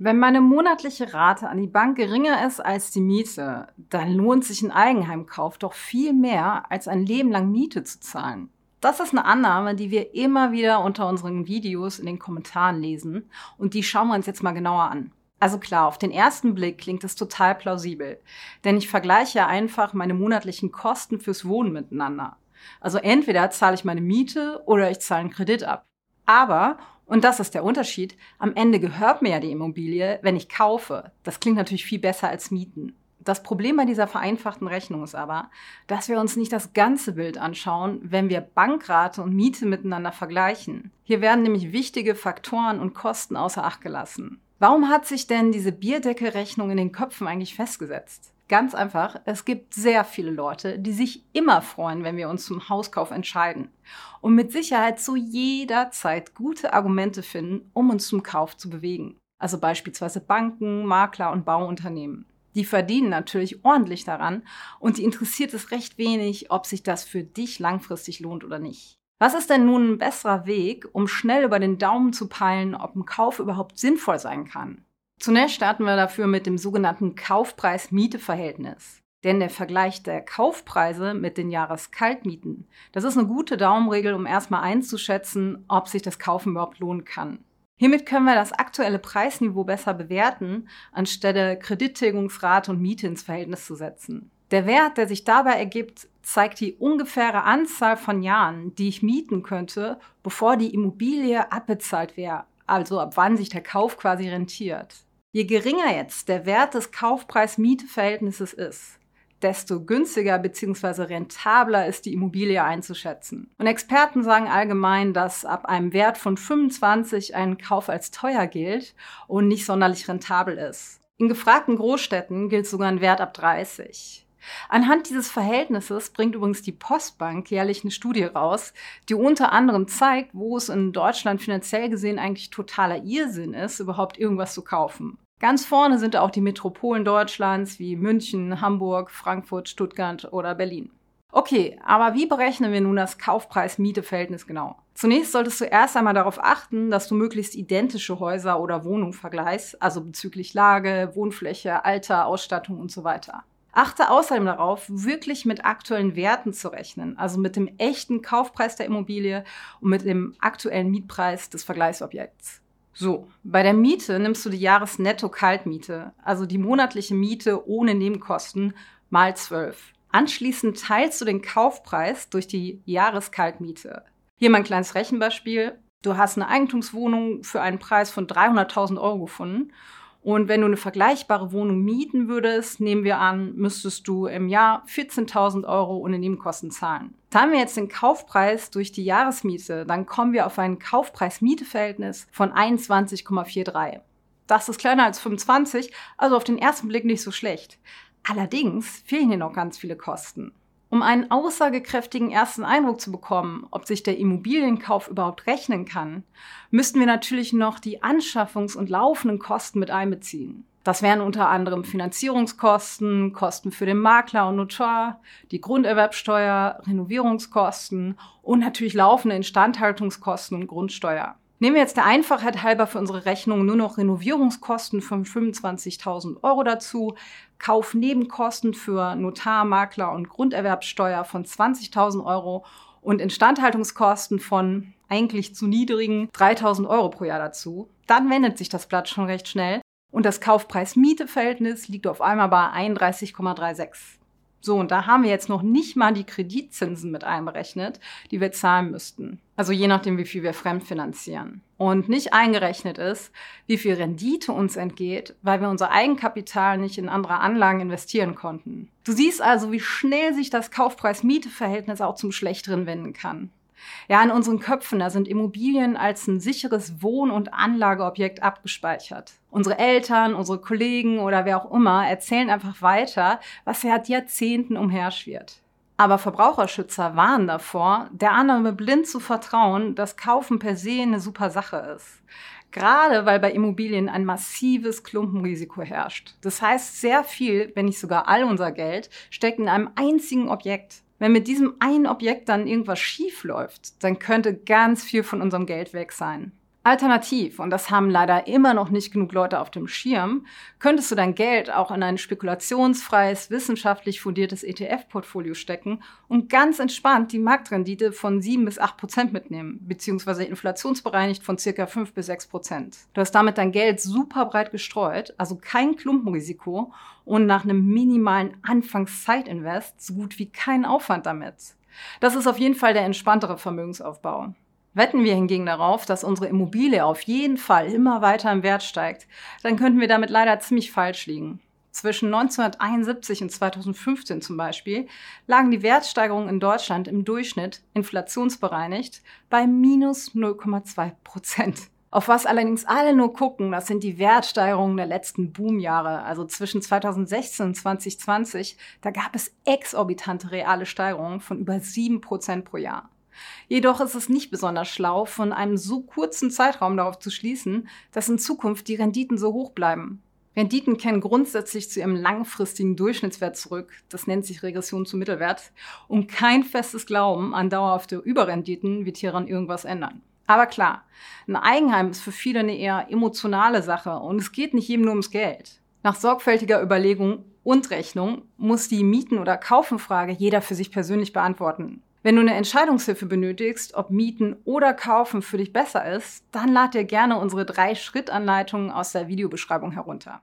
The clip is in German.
Wenn meine monatliche Rate an die Bank geringer ist als die Miete, dann lohnt sich ein Eigenheimkauf doch viel mehr, als ein Leben lang Miete zu zahlen. Das ist eine Annahme, die wir immer wieder unter unseren Videos in den Kommentaren lesen und die schauen wir uns jetzt mal genauer an. Also klar, auf den ersten Blick klingt es total plausibel, denn ich vergleiche einfach meine monatlichen Kosten fürs Wohnen miteinander. Also entweder zahle ich meine Miete oder ich zahle einen Kredit ab. Aber, und das ist der Unterschied, am Ende gehört mir ja die Immobilie, wenn ich kaufe. Das klingt natürlich viel besser als Mieten. Das Problem bei dieser vereinfachten Rechnung ist aber, dass wir uns nicht das ganze Bild anschauen, wenn wir Bankrate und Miete miteinander vergleichen. Hier werden nämlich wichtige Faktoren und Kosten außer Acht gelassen. Warum hat sich denn diese Bierdeckelrechnung in den Köpfen eigentlich festgesetzt? Ganz einfach, es gibt sehr viele Leute, die sich immer freuen, wenn wir uns zum Hauskauf entscheiden und mit Sicherheit zu jeder Zeit gute Argumente finden, um uns zum Kauf zu bewegen. Also beispielsweise Banken, Makler und Bauunternehmen. Die verdienen natürlich ordentlich daran und die interessiert es recht wenig, ob sich das für dich langfristig lohnt oder nicht. Was ist denn nun ein besserer Weg, um schnell über den Daumen zu peilen, ob ein Kauf überhaupt sinnvoll sein kann? Zunächst starten wir dafür mit dem sogenannten Kaufpreis-Miete-Verhältnis. Denn der Vergleich der Kaufpreise mit den Jahreskaltmieten, das ist eine gute Daumenregel, um erstmal einzuschätzen, ob sich das Kaufen überhaupt lohnen kann. Hiermit können wir das aktuelle Preisniveau besser bewerten, anstelle Kredittilgungsrate und Miete ins Verhältnis zu setzen. Der Wert, der sich dabei ergibt, zeigt die ungefähre Anzahl von Jahren, die ich mieten könnte, bevor die Immobilie abbezahlt wäre, also ab wann sich der Kauf quasi rentiert. Je geringer jetzt der Wert des Kaufpreis-Miete-Verhältnisses ist, desto günstiger bzw. rentabler ist die Immobilie einzuschätzen. Und Experten sagen allgemein, dass ab einem Wert von 25 ein Kauf als teuer gilt und nicht sonderlich rentabel ist. In gefragten Großstädten gilt sogar ein Wert ab 30. Anhand dieses Verhältnisses bringt übrigens die Postbank jährlich eine Studie raus, die unter anderem zeigt, wo es in Deutschland finanziell gesehen eigentlich totaler Irrsinn ist, überhaupt irgendwas zu kaufen. Ganz vorne sind auch die Metropolen Deutschlands wie München, Hamburg, Frankfurt, Stuttgart oder Berlin. Okay, aber wie berechnen wir nun das Kaufpreis-Miete-Verhältnis genau? Zunächst solltest du erst einmal darauf achten, dass du möglichst identische Häuser oder Wohnungen vergleichst, also bezüglich Lage, Wohnfläche, Alter, Ausstattung und so weiter. Achte außerdem darauf, wirklich mit aktuellen Werten zu rechnen, also mit dem echten Kaufpreis der Immobilie und mit dem aktuellen Mietpreis des Vergleichsobjekts. So, bei der Miete nimmst du die Jahresnetto-Kaltmiete, also die monatliche Miete ohne Nebenkosten mal 12. Anschließend teilst du den Kaufpreis durch die Jahreskaltmiete. Hier mein kleines Rechenbeispiel. Du hast eine Eigentumswohnung für einen Preis von 300.000 Euro gefunden und wenn du eine vergleichbare Wohnung mieten würdest, nehmen wir an, müsstest du im Jahr 14.000 Euro ohne Nebenkosten zahlen. Teilen wir jetzt den Kaufpreis durch die Jahresmiete, dann kommen wir auf ein Kaufpreis-Miete-Verhältnis von 21,43. Das ist kleiner als 25, also auf den ersten Blick nicht so schlecht. Allerdings fehlen hier noch ganz viele Kosten. Um einen aussagekräftigen ersten Eindruck zu bekommen, ob sich der Immobilienkauf überhaupt rechnen kann, müssten wir natürlich noch die Anschaffungs- und laufenden Kosten mit einbeziehen. Das wären unter anderem Finanzierungskosten, Kosten für den Makler und Notar, die Grunderwerbsteuer, Renovierungskosten und natürlich laufende Instandhaltungskosten und Grundsteuer. Nehmen wir jetzt der Einfachheit halber für unsere Rechnung nur noch Renovierungskosten von 25.000 Euro dazu, Kaufnebenkosten für Notar, Makler und Grunderwerbsteuer von 20.000 Euro und Instandhaltungskosten von eigentlich zu niedrigen 3.000 Euro pro Jahr dazu. Dann wendet sich das Blatt schon recht schnell und das Kaufpreis-Miete-Verhältnis liegt auf einmal bei 31,36. So, und da haben wir jetzt noch nicht mal die Kreditzinsen mit einberechnet, die wir zahlen müssten. Also je nachdem, wie viel wir fremdfinanzieren. Und nicht eingerechnet ist, wie viel Rendite uns entgeht, weil wir unser Eigenkapital nicht in andere Anlagen investieren konnten. Du siehst also, wie schnell sich das Kaufpreis-Miete-Verhältnis auch zum Schlechteren wenden kann. Ja, in unseren Köpfen, da sind Immobilien als ein sicheres Wohn- und Anlageobjekt abgespeichert. Unsere Eltern, unsere Kollegen oder wer auch immer erzählen einfach weiter, was seit Jahrzehnten umherschwirrt. Aber Verbraucherschützer warnen davor, der Annahme blind zu vertrauen, dass Kaufen per se eine super Sache ist. Gerade weil bei Immobilien ein massives Klumpenrisiko herrscht. Das heißt, sehr viel, wenn nicht sogar all unser Geld, steckt in einem einzigen Objekt. Wenn mit diesem einen Objekt dann irgendwas schief läuft, dann könnte ganz viel von unserem Geld weg sein. Alternativ, und das haben leider immer noch nicht genug Leute auf dem Schirm, könntest du dein Geld auch in ein spekulationsfreies, wissenschaftlich fundiertes ETF-Portfolio stecken und ganz entspannt die Marktrendite von 7 bis 8 Prozent mitnehmen, beziehungsweise inflationsbereinigt von circa 5 bis 6 Prozent. Du hast damit dein Geld super breit gestreut, also kein Klumpenrisiko und nach einem minimalen Anfangszeitinvest so gut wie kein Aufwand damit. Das ist auf jeden Fall der entspanntere Vermögensaufbau. Wetten wir hingegen darauf, dass unsere Immobilie auf jeden Fall immer weiter im Wert steigt, dann könnten wir damit leider ziemlich falsch liegen. Zwischen 1971 und 2015 zum Beispiel lagen die Wertsteigerungen in Deutschland im Durchschnitt inflationsbereinigt bei minus 0,2 Prozent. Auf was allerdings alle nur gucken, das sind die Wertsteigerungen der letzten Boomjahre. Also zwischen 2016 und 2020, da gab es exorbitante reale Steigerungen von über 7 Prozent pro Jahr. Jedoch ist es nicht besonders schlau, von einem so kurzen Zeitraum darauf zu schließen, dass in Zukunft die Renditen so hoch bleiben. Renditen kennen grundsätzlich zu ihrem langfristigen Durchschnittswert zurück, das nennt sich Regression zum Mittelwert, und kein festes Glauben an dauerhafte Überrenditen wird hieran irgendwas ändern. Aber klar, ein Eigenheim ist für viele eine eher emotionale Sache und es geht nicht jedem nur ums Geld. Nach sorgfältiger Überlegung und Rechnung muss die Mieten- oder Kaufenfrage jeder für sich persönlich beantworten. Wenn du eine Entscheidungshilfe benötigst, ob Mieten oder Kaufen für dich besser ist, dann lad dir gerne unsere drei Schritt-Anleitungen aus der Videobeschreibung herunter.